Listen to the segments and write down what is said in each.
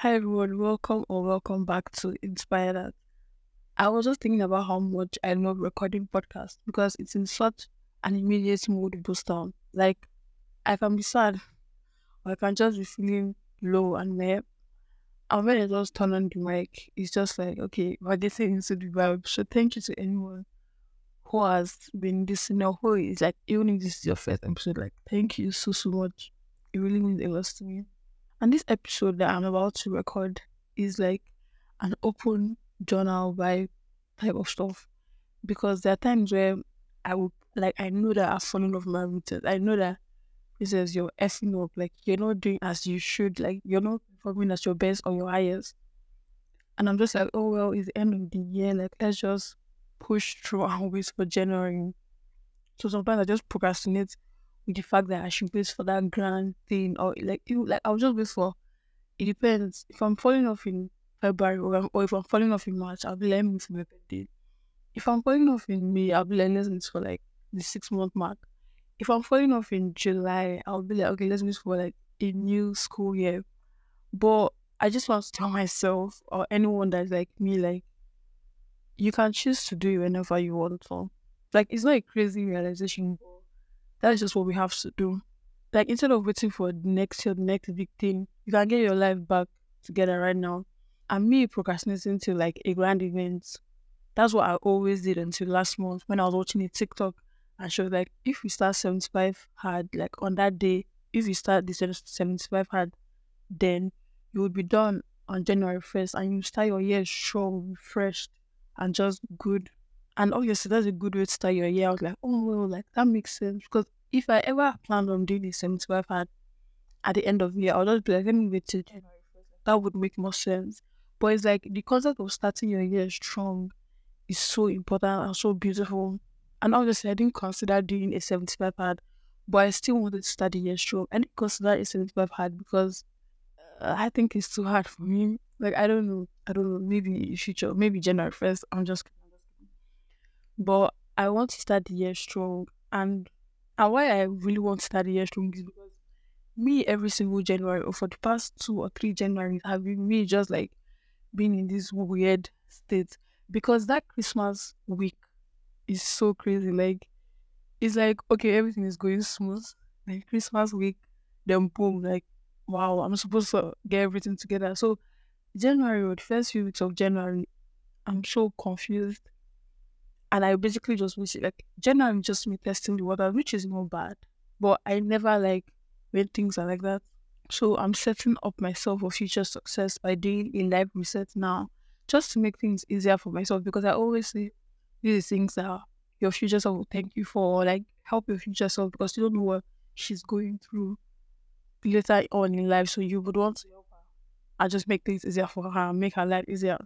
Hi everyone, welcome or welcome back to Inspire That. I was just thinking about how much I love recording podcasts because it's in such an immediate mood booster. Like I can be sad or I can just be feeling low and meh. And when I just turn on the mic, it's just like, okay, we're getting into the vibe. So thank you to anyone who has been listening or who is like, even if this is your first episode, like thank you so so much. It really means a lot to me. And this episode that I'm about to record is like an open journal vibe type of stuff. Because there are times where I would like I know that I've fallen off my routine. I know that this is you're effing up, like you're not doing as you should, like you're not performing at your best or your highest. And I'm just like, oh well, it's the end of the year, like let's just push through and wait for January. So sometimes I just procrastinate the fact that I should wait for that grand thing or like you like I'll just wait for it depends. If I'm falling off in February or, or if I'm falling off in March, I'll be me for my birthday. If I'm falling off in May, I'll be let's wait for like the six month mark. If I'm falling off in July, I'll be like, okay, let's wait for like a new school year. But I just want to tell myself or anyone that's like me, like you can choose to do it whenever you want to. Like it's not a crazy realization, but that's just what we have to do. Like instead of waiting for the next year, next big thing, you can get your life back together right now. And me procrastinating to like a grand event, that's what I always did until last month when I was watching a TikTok and she was like, if we start 75 hard, like on that day, if you start the 75 hard, then you would be done on January 1st and you start your year strong, refreshed, and just good. And obviously, that's a good way to start your year. I was like, oh, well, like that makes sense. Because if I ever planned on doing the 75 hard at the end of the year, I'll just be like, let me wait till January 1st. That would make more sense. But it's like the concept of starting your year strong is so important and so beautiful. And obviously, I didn't consider doing a 75 hard, but I still wanted to start the year strong. I didn't consider a 75 hard because uh, I think it's too hard for me. Like, I don't know. I don't know. Maybe future, maybe January 1st. I'm just kidding. I'm just kidding. But I want to start the year strong. And, and why I really want to start the year strong is because me, every single January, or for the past two or three Januaries, have been me just like being in this weird state. Because that Christmas week is so crazy. Like, it's like, okay, everything is going smooth. Like, Christmas week, then boom, like, wow, I'm supposed to get everything together. So, January, or the first few weeks of January, I'm so confused. And I basically just wish it like generally just me testing the water, which is not bad. But I never like when things are like that. So I'm setting up myself for future success by doing a life reset now, just to make things easier for myself because I always say these things that your future self will thank you for, or like help your future self because you don't know what she's going through later on in life. So you would want to help her and just make things easier for her, make her life easier.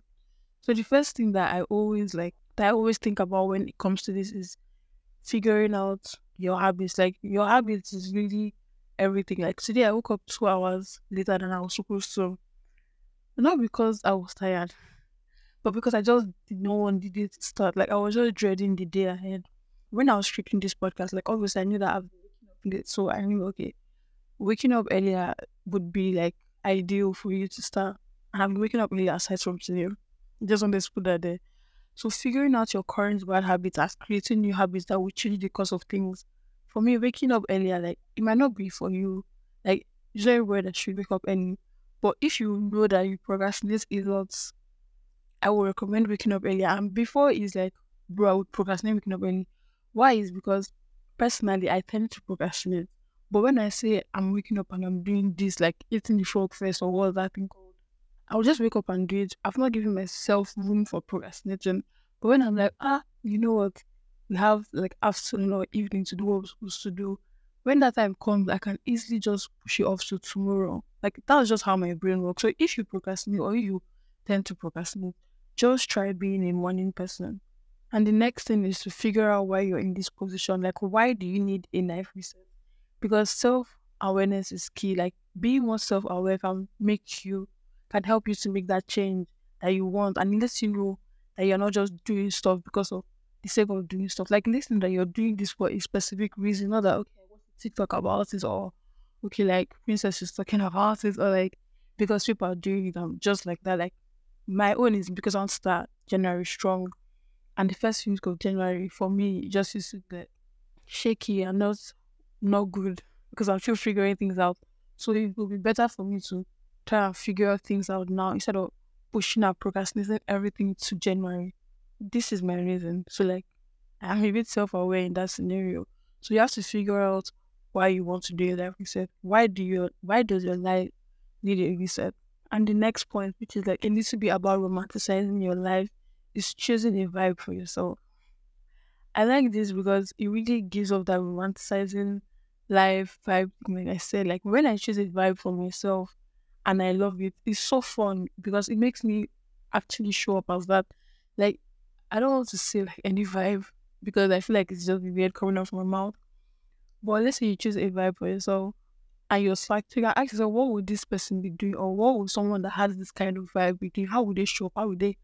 So the first thing that I always like, that I always think about when it comes to this is figuring out your habits. Like your habits is really everything. Like today I woke up two hours later than I was supposed to. Not because I was tired, but because I just did want the day to start. Like I was just dreading the day ahead. When I was scripting this podcast, like obviously I knew that I've been waking up late, so I knew okay, waking up earlier would be like ideal for you to start. And I've waking up earlier aside from today. Just wanted to put that there. So figuring out your current bad habits as creating new habits that will change the course of things. For me, waking up earlier, like it might not be for you. Like it's rare that you wake up early. But if you know that you procrastinate a lot, I would recommend waking up earlier. And before it's like, bro, I would procrastinate waking up early. Why is because personally I tend to procrastinate. But when I say I'm waking up and I'm doing this, like eating the frog first or what's that thing called? I'll just wake up and do it. I've not given myself room for procrastination. But when I'm like, ah, you know what? We have like afternoon or evening to do what we're supposed to do. When that time comes, I can easily just push it off to tomorrow. Like that's just how my brain works. So if you procrastinate or you tend to procrastinate, just try being a morning person. And the next thing is to figure out why you're in this position. Like, why do you need a life reset? Because self awareness is key. Like, being more self aware can make you, can help you to make that change that you want. And it lets you know that you're not just doing stuff because of the sake of doing stuff. Like, listen, that you're doing this for a specific reason, not that, okay, to TikTok about it, or okay, like, Princess is talking about it, or like, because people are doing them um, just like that. Like my own is because I want to start January strong. And the first week of January for me just used to get shaky and not not good because I'm still figuring things out. So it will be better for me to try and figure things out now instead of pushing out procrastinating everything to January. This is my reason. So like I'm a bit self aware in that scenario. So you have to figure out why you want to do life reset. Why do you why does your life need a reset? And the next point, which is like it needs to be about romanticizing your life, is choosing a vibe for yourself. I like this because it really gives off that romanticizing life vibe. Like I said, like when I choose a vibe for myself and I love it, it's so fun because it makes me actually show up as that. Like I don't want to say like any vibe because I feel like it's just weird coming out of my mouth. But let's say you choose a vibe for yourself and you're like, can ask yourself, what would this person be doing? Or what would someone that has this kind of vibe be doing? How would they show up? How would they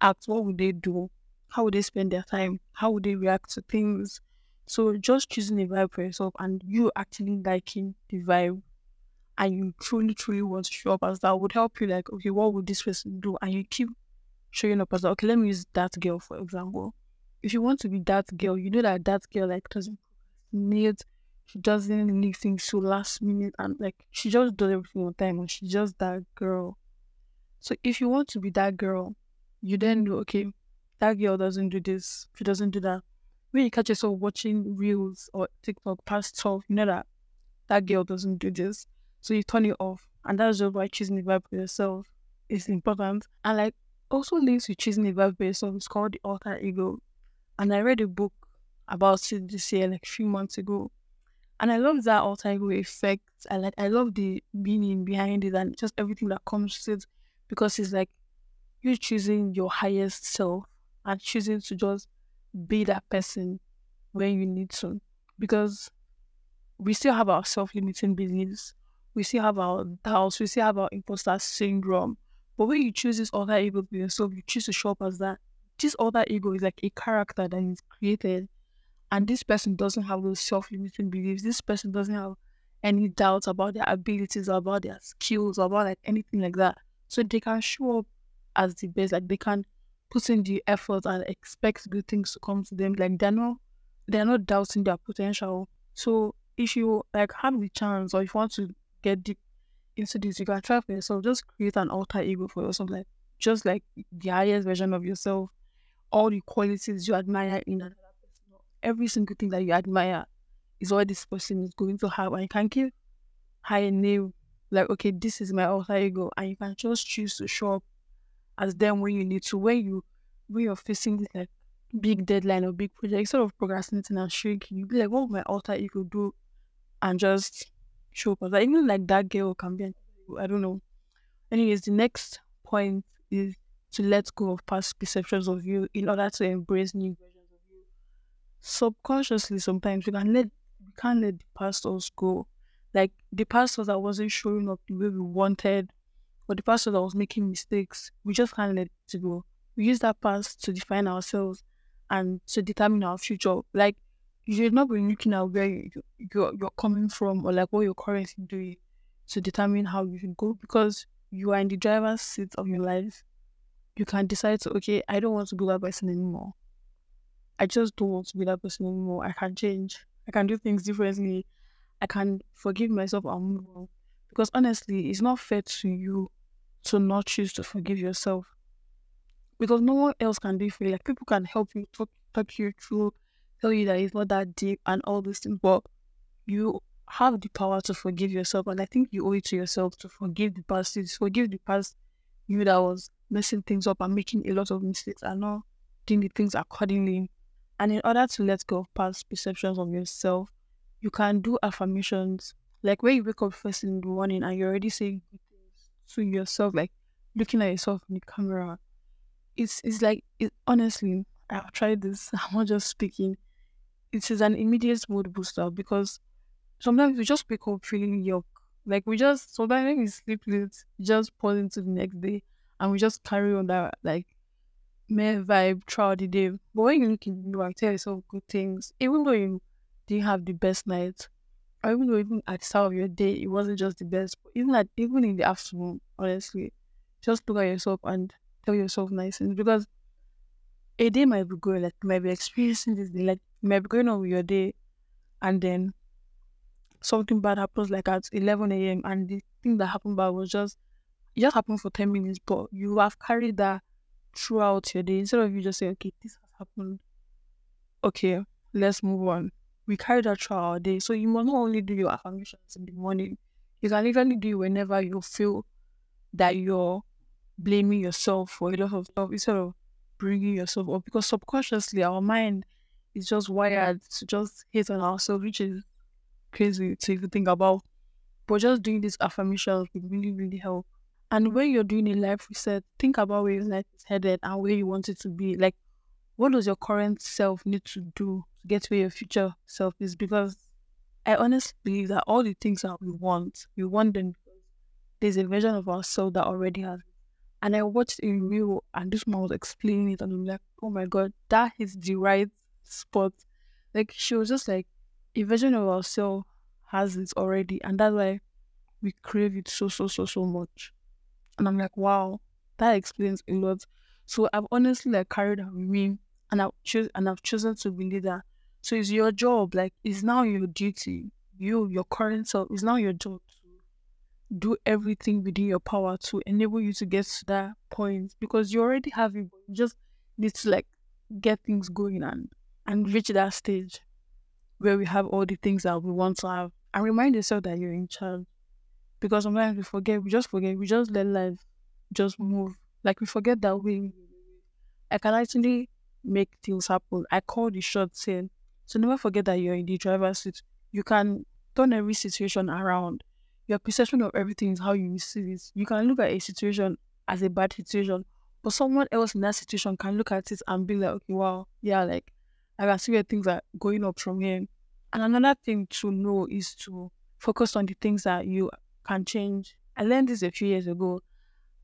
act? What would they do? How would they spend their time? How would they react to things? So just choosing a vibe for yourself and you actually liking the vibe and you truly, truly want to show up as that would help you like, okay, what would this person do? And you keep showing up as that. Okay, let me use that girl for example. If you want to be that girl, you know that that girl like doesn't need she doesn't leave things to last minute and like she just does everything on time and she's just that girl. So if you want to be that girl, you then do okay, that girl doesn't do this, she doesn't do that. When you catch yourself watching reels or TikTok past 12, you know that that girl doesn't do this. So you turn it off. And that's just why choosing the vibe for yourself is important. And like also links with choosing the vibe for yourself is called the alter ego. And I read a book about it this year, like a few months ago. And I love that alter ego effect. I like I love the meaning behind it and just everything that comes with it because it's like you choosing your highest self and choosing to just be that person when you need to. Because we still have our self limiting beliefs, we still have our doubts, we still have our imposter syndrome. But when you choose this alter ego for yourself, you choose to show up as that. This alter ego is like a character that is created, and this person doesn't have those self limiting beliefs. This person doesn't have any doubts about their abilities, about their skills, about like anything like that. So they can show up as the best. Like they can put in the effort and expect good things to come to them. Like they're not they're not doubting their potential. So if you like have the chance or if you want to get deep into this, you can try for yourself. Just create an alter ego for yourself, like just like the highest version of yourself, all the qualities you admire in another person. Every single thing that you admire is what this person is going to have, and you can give high name like okay, this is my alter ego, and you can just choose to show up as them when you need to. When you when you're facing this like big deadline or big project, instead of procrastinating and shrinking, you be like, what would my alter ego do? And just show up. Like, even like that girl can be, I don't know. Anyways, the next point is to let go of past perceptions of you in order to embrace new versions of you. Subconsciously, sometimes we can let we can't let the past us go. Like the past that wasn't showing up the way we wanted, or the past that was making mistakes, we just can't let it go. We use that past to define ourselves and to determine our future. Like you should not be looking at where you, you're, you're coming from or like what you're currently doing to determine how you should go because you are in the driver's seat of your life. You can decide to, okay, I don't want to be that person anymore. I just don't want to be that person anymore. I can change. I can do things differently. I can forgive myself and move on. Because honestly, it's not fair to you to not choose to forgive yourself. Because no one else can do it for you. Like people can help you talk talk you through tell you that it's not that deep and all this thing, but you have the power to forgive yourself. And I think you owe it to yourself to forgive the past, to forgive the past you that was messing things up and making a lot of mistakes and not doing the things accordingly. And in order to let go of past perceptions of yourself, you can do affirmations. Like when you wake up first in the morning and you're already saying good things to yourself, like looking at yourself in the camera. It's it's like it, honestly, I've tried this. I'm not just speaking it is an immediate mood booster because sometimes we just wake up feeling yuck. Like we just sometimes when we sleep late, just fall into the next day and we just carry on that like mere vibe throughout the day. But when you look in the mirror, tell yourself good things, even though you didn't have the best night, or even though even at the start of your day it wasn't just the best, but even at even in the afternoon, honestly, just look at yourself and tell yourself nice things because a day might be going, like might be experiencing this day, like might be going on with your day, and then something bad happens like at 11 a.m. and the thing that happened bad was just it just happened for 10 minutes, but you have carried that throughout your day instead of you just saying, okay, this has happened. Okay, let's move on. We carry that throughout our day. So you must not only do your affirmations in the morning, you can literally do it whenever you feel that you're blaming yourself for a lot of stuff instead of bringing yourself up. Because subconsciously, our mind is just wired to just hate on ourselves, which is crazy to even think about. But just doing these affirmations will really, really help. And when you're doing a life reset, think about where your life is headed and where you want it to be. Like, what does your current self need to do to get where your future self is? Because I honestly believe that all the things that we want, we want them there's a version of ourselves that already has. And I watched a reel and this man was explaining it and I'm like, oh my god, that is the right spot. Like she was just like, a version of ourselves has it already and that's why we crave it so so so so much. And I'm like, wow, that explains a lot. So I've honestly like carried that with me and I've choose and I've chosen to believe that. So it's your job, like it's now your duty. You, your current self, it's now your job do everything within your power to enable you to get to that point because you already have it, you just need to like get things going and and reach that stage where we have all the things that we want to have and remind yourself that you're in charge because sometimes we forget, we just forget, we just let life just move. Like we forget that we, I can actually make things happen. I call the shots in. So never forget that you're in the driver's seat. You can turn every situation around. Your perception of everything is how you see it. You can look at a situation as a bad situation, but someone else in that situation can look at it and be like, okay, wow, yeah, like I can see where things are going up from here. And another thing to know is to focus on the things that you can change. I learned this a few years ago,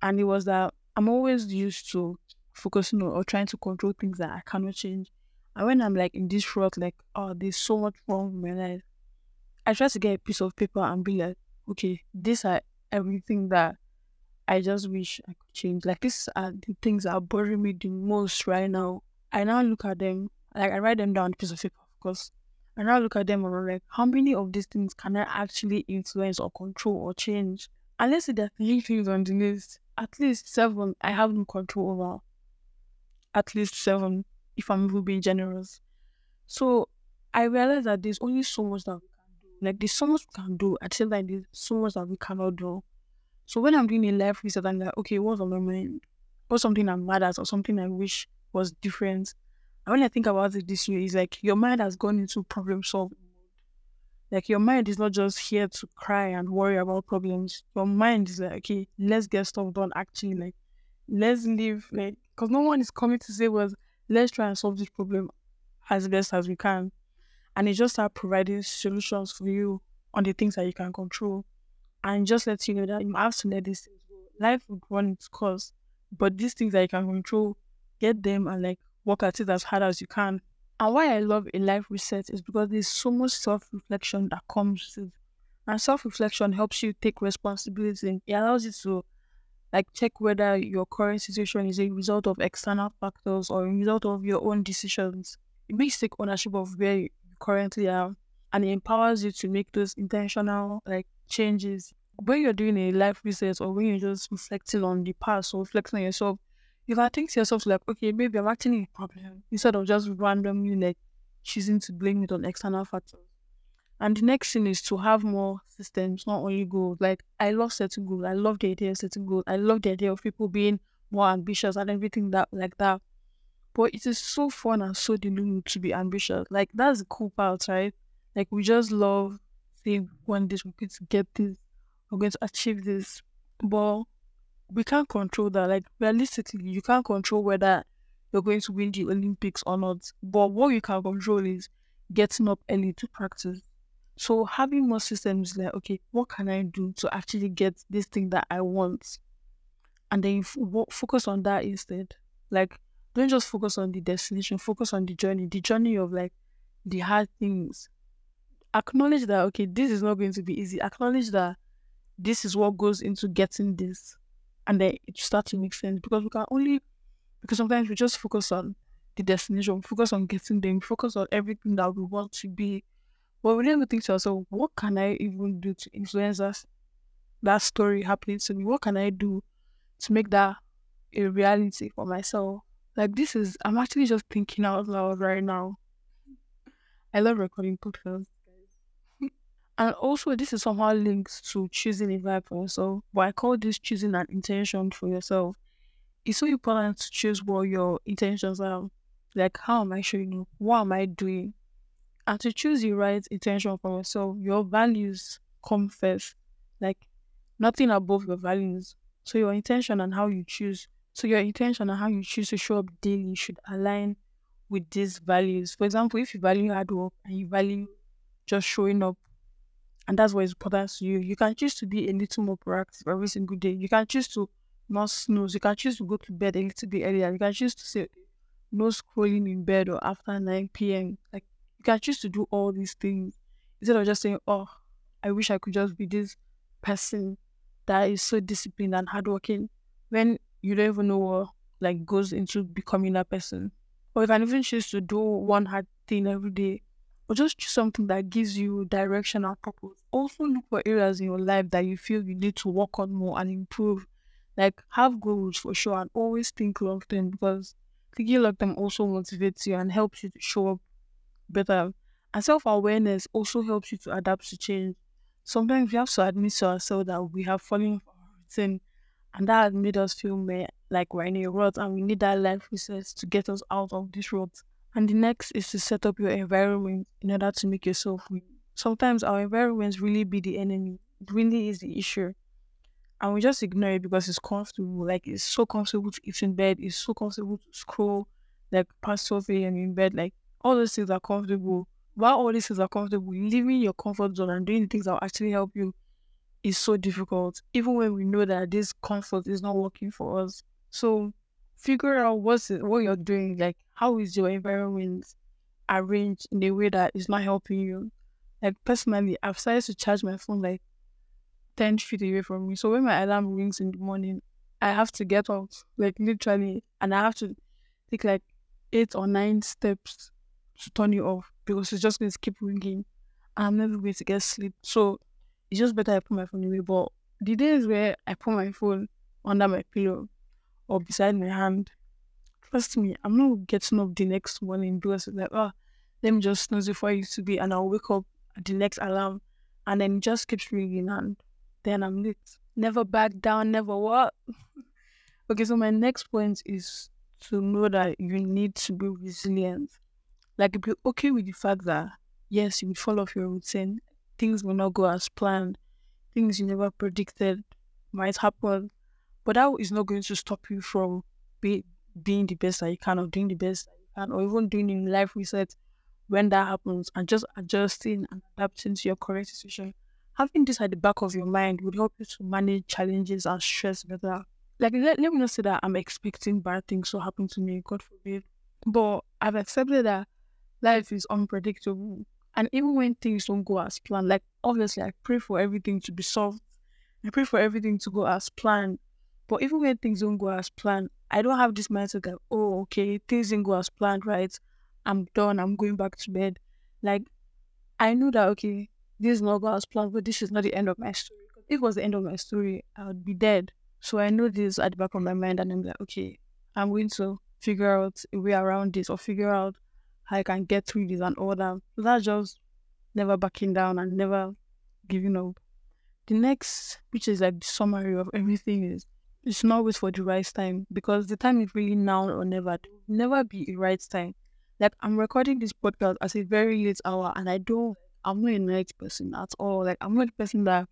and it was that I'm always used to focusing on or trying to control things that I cannot change. And when I'm like in this rut, like, oh, there's so much wrong with my life, I try to get a piece of paper and be like, okay, these are everything that I just wish I could change. Like, these are the things that are bothering me the most right now. I now look at them, like, I write them down piece of paper, of course. And I look at them and I'm like, how many of these things can I actually influence or control or change? Unless there are three things on the list, at least seven I have no control over. At least seven, if I'm even being generous. So I realized that there's only so much that. Like there's so much we can do. At the same time, there's so much that we cannot do. So when I'm doing a life reset, I'm like, okay, what's on my mind? What's something I'm mad at or something I wish was different? And when I think about it this way, it's like your mind has gone into problem solving. Like your mind is not just here to cry and worry about problems. Your mind is like, okay, let's get stuff done. Actually, like let's live, like because no one is coming to say was let's try and solve this problem as best as we can. And it just start providing solutions for you on the things that you can control. And just let you know that you have to let these things go. Life will run its course. But these things that you can control, get them and like work at it as hard as you can. And why I love a life reset is because there's so much self reflection that comes with it. And self reflection helps you take responsibility. It allows you to like check whether your current situation is a result of external factors or a result of your own decisions. It makes you take ownership of where currently are and it empowers you to make those intentional like changes. When you're doing a life reset or when you're just reflecting on the past or reflecting on yourself, you can think to yourself like, okay, maybe I'm actually a problem instead of just randomly like choosing to blame it on external factors. And the next thing is to have more systems, not only goals. Like I love setting goals. I love the idea of setting goals. I love the idea of people being more ambitious and everything that like that. But it is so fun and so deluding to be ambitious. Like that's the cool part, right? Like we just love saying one day we're going to get this, we're going to achieve this. But we can't control that. Like realistically, you can't control whether you're going to win the Olympics or not. But what you can control is getting up early to practice. So having more systems like, okay, what can I do to actually get this thing that I want? And then you f- focus on that instead. Like, don't just focus on the destination, focus on the journey, the journey of like the hard things acknowledge that okay, this is not going to be easy. Acknowledge that this is what goes into getting this, and then it starts to make sense because we can only because sometimes we just focus on the destination, focus on getting there, focus on everything that we want to be. But we never think to ourselves, what can I even do to influence us that story happening to me? What can I do to make that a reality for myself? Like this is I'm actually just thinking out loud right now. I love recording podcasts. And also, this is somehow linked to choosing a vibe for yourself. But I call this choosing an intention for yourself. It's so important to choose what your intentions are. Like, how am I showing up? What am I doing? And to choose the right intention for yourself, your values come first. Like, nothing above your values. So, your intention and how you choose. So, your intention and how you choose to show up daily should align with these values. For example, if you value hard work and you value just showing up and that's what is important to you. You can choose to be a little more proactive every single day. You can choose to not snooze. You can choose to go to bed a little bit earlier. You can choose to say no scrolling in bed or after 9 p.m. Like you can choose to do all these things instead of just saying, Oh, I wish I could just be this person that is so disciplined and hardworking when you don't even know what like goes into becoming that person. Or you can even choose to do one hard thing every day or just choose something that gives you direction and purpose. Also look for areas in your life that you feel you need to work on more and improve. Like have goals for sure and always think long term because thinking long term also motivates you and helps you to show up better. And self awareness also helps you to adapt to change. Sometimes we have to admit to ourselves that we have fallen for our routine and that made us feel more like we're in a rut and we need that life reset to get us out of this rut. And the next is to set up your environment in order to make yourself win. Sometimes our environments really be the enemy. It really is the issue. And we just ignore it because it's comfortable. Like it's so comfortable to eat in bed. It's so comfortable to scroll like past survey and in bed. Like all those things are comfortable. While all these things are comfortable, leaving your comfort zone and doing things that will actually help you is so difficult. Even when we know that this comfort is not working for us. So figure out what's it, what you're doing. Like, how is your environment arranged in a way that is not helping you? Like, personally, I've started to charge my phone like 10 feet away from me. So when my alarm rings in the morning, I have to get up, like literally, and I have to take like eight or nine steps to turn it off because it's just going to keep ringing. I'm never going to get sleep. So it's just better I put my phone away. But the days where I put my phone under my pillow, or beside my hand. Trust me, I'm not getting up the next morning because it's like, oh, let me just snooze before I used to be, and I'll wake up at the next alarm, and then it just keeps ringing, and then I'm lit. Never back down, never what? okay, so my next point is to know that you need to be resilient. Like, be okay with the fact that, yes, you will fall off your routine, things will not go as planned, things you never predicted might happen but that is not going to stop you from be, being the best that you can or doing the best that you can or even doing in life reset when that happens and just adjusting and adapting to your current situation. Having this at the back of your mind would help you to manage challenges and stress better. Like, let, let me not say that I'm expecting bad things to happen to me, God forbid. But I've accepted that life is unpredictable. And even when things don't go as planned, like obviously I pray for everything to be solved. I pray for everything to go as planned. But even when things don't go as planned, I don't have this mindset that, oh, okay, things didn't go as planned, right? I'm done, I'm going back to bed. Like, I know that, okay, this is not go as planned, but this is not the end of my story. If it was the end of my story, I would be dead. So I know this at the back of my mind, and I'm like, okay, I'm going to figure out a way around this or figure out I can get through this and all that. That's just never backing down and never giving up. The next, which is like the summary of everything, is it's not always for the right time because the time is really now or never. Will never be a right time. Like I'm recording this podcast at a very late hour and I don't I'm not a night person at all. Like I'm not a person that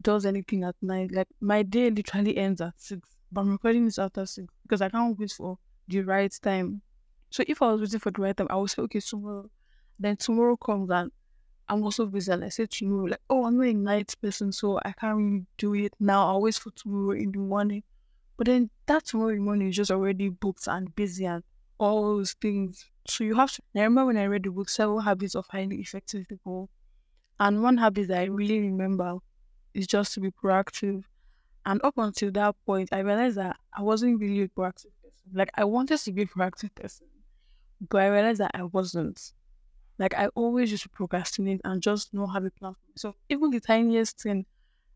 does anything at night. Like my day literally ends at six. But I'm recording this after six because I can't wait for the right time. So if I was waiting for the right time, I would say, okay, tomorrow. Then tomorrow comes and I'm also busy. And I said to you, like, oh, I'm not a night person, so I can't really do it now. I'll wait for tomorrow in the morning. But then that tomorrow morning is just already booked and busy and all those things. So you have to. I remember when I read the book, Seven Habits of Highly Effective People. And one habit that I really remember is just to be proactive. And up until that point, I realized that I wasn't really a proactive person. Like I wanted to be a proactive person, but I realized that I wasn't. Like I always used to procrastinate and just not have a plan myself. Even the tiniest thing,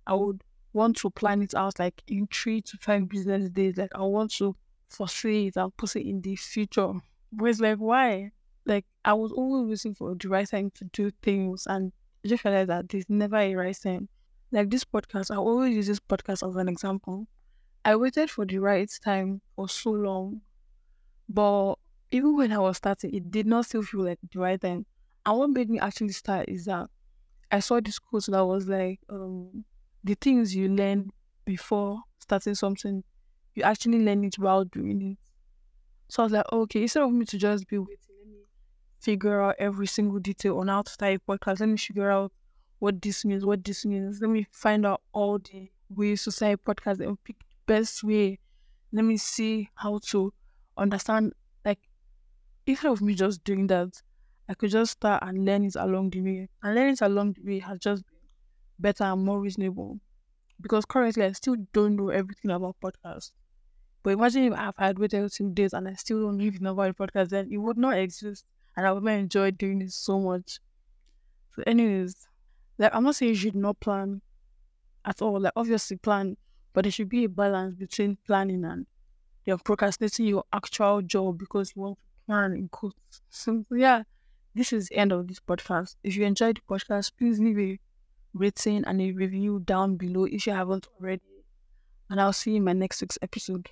I would want to plan it out like in three to five business days. Like I want to foresee it and put it in the future. But it's like why? Like I was always waiting for the right time to do things and just realized that there's never a right time. Like this podcast, I always use this podcast as an example. I waited for the right time for so long, but even when I was starting, it did not still feel like the right time. And what made me actually start is that I saw this quote that was like, um, the things you learn before starting something, you actually learn it while doing it. So I was like, okay, instead of me to just be waiting, let me figure out every single detail on how to start a podcast. Let me figure out what this means, what this means. Let me find out all the ways to start a podcast and pick the best way. Let me see how to understand. Instead of me just doing that, I could just start and learn it along the way. And learning it along the way has just been better and more reasonable. Because currently I still don't know everything about podcasts. But imagine if I've had waited two days and I still don't know about the podcast, then it would not exist. And I would not enjoy doing it so much. So, anyways, like I'm not saying you should not plan at all. Like obviously plan, but there should be a balance between planning and you're procrastinating your actual job because you want to in quotes. So yeah, this is the end of this podcast. If you enjoyed the podcast, please leave a rating and a review down below if you haven't already. And I'll see you in my next week's episode.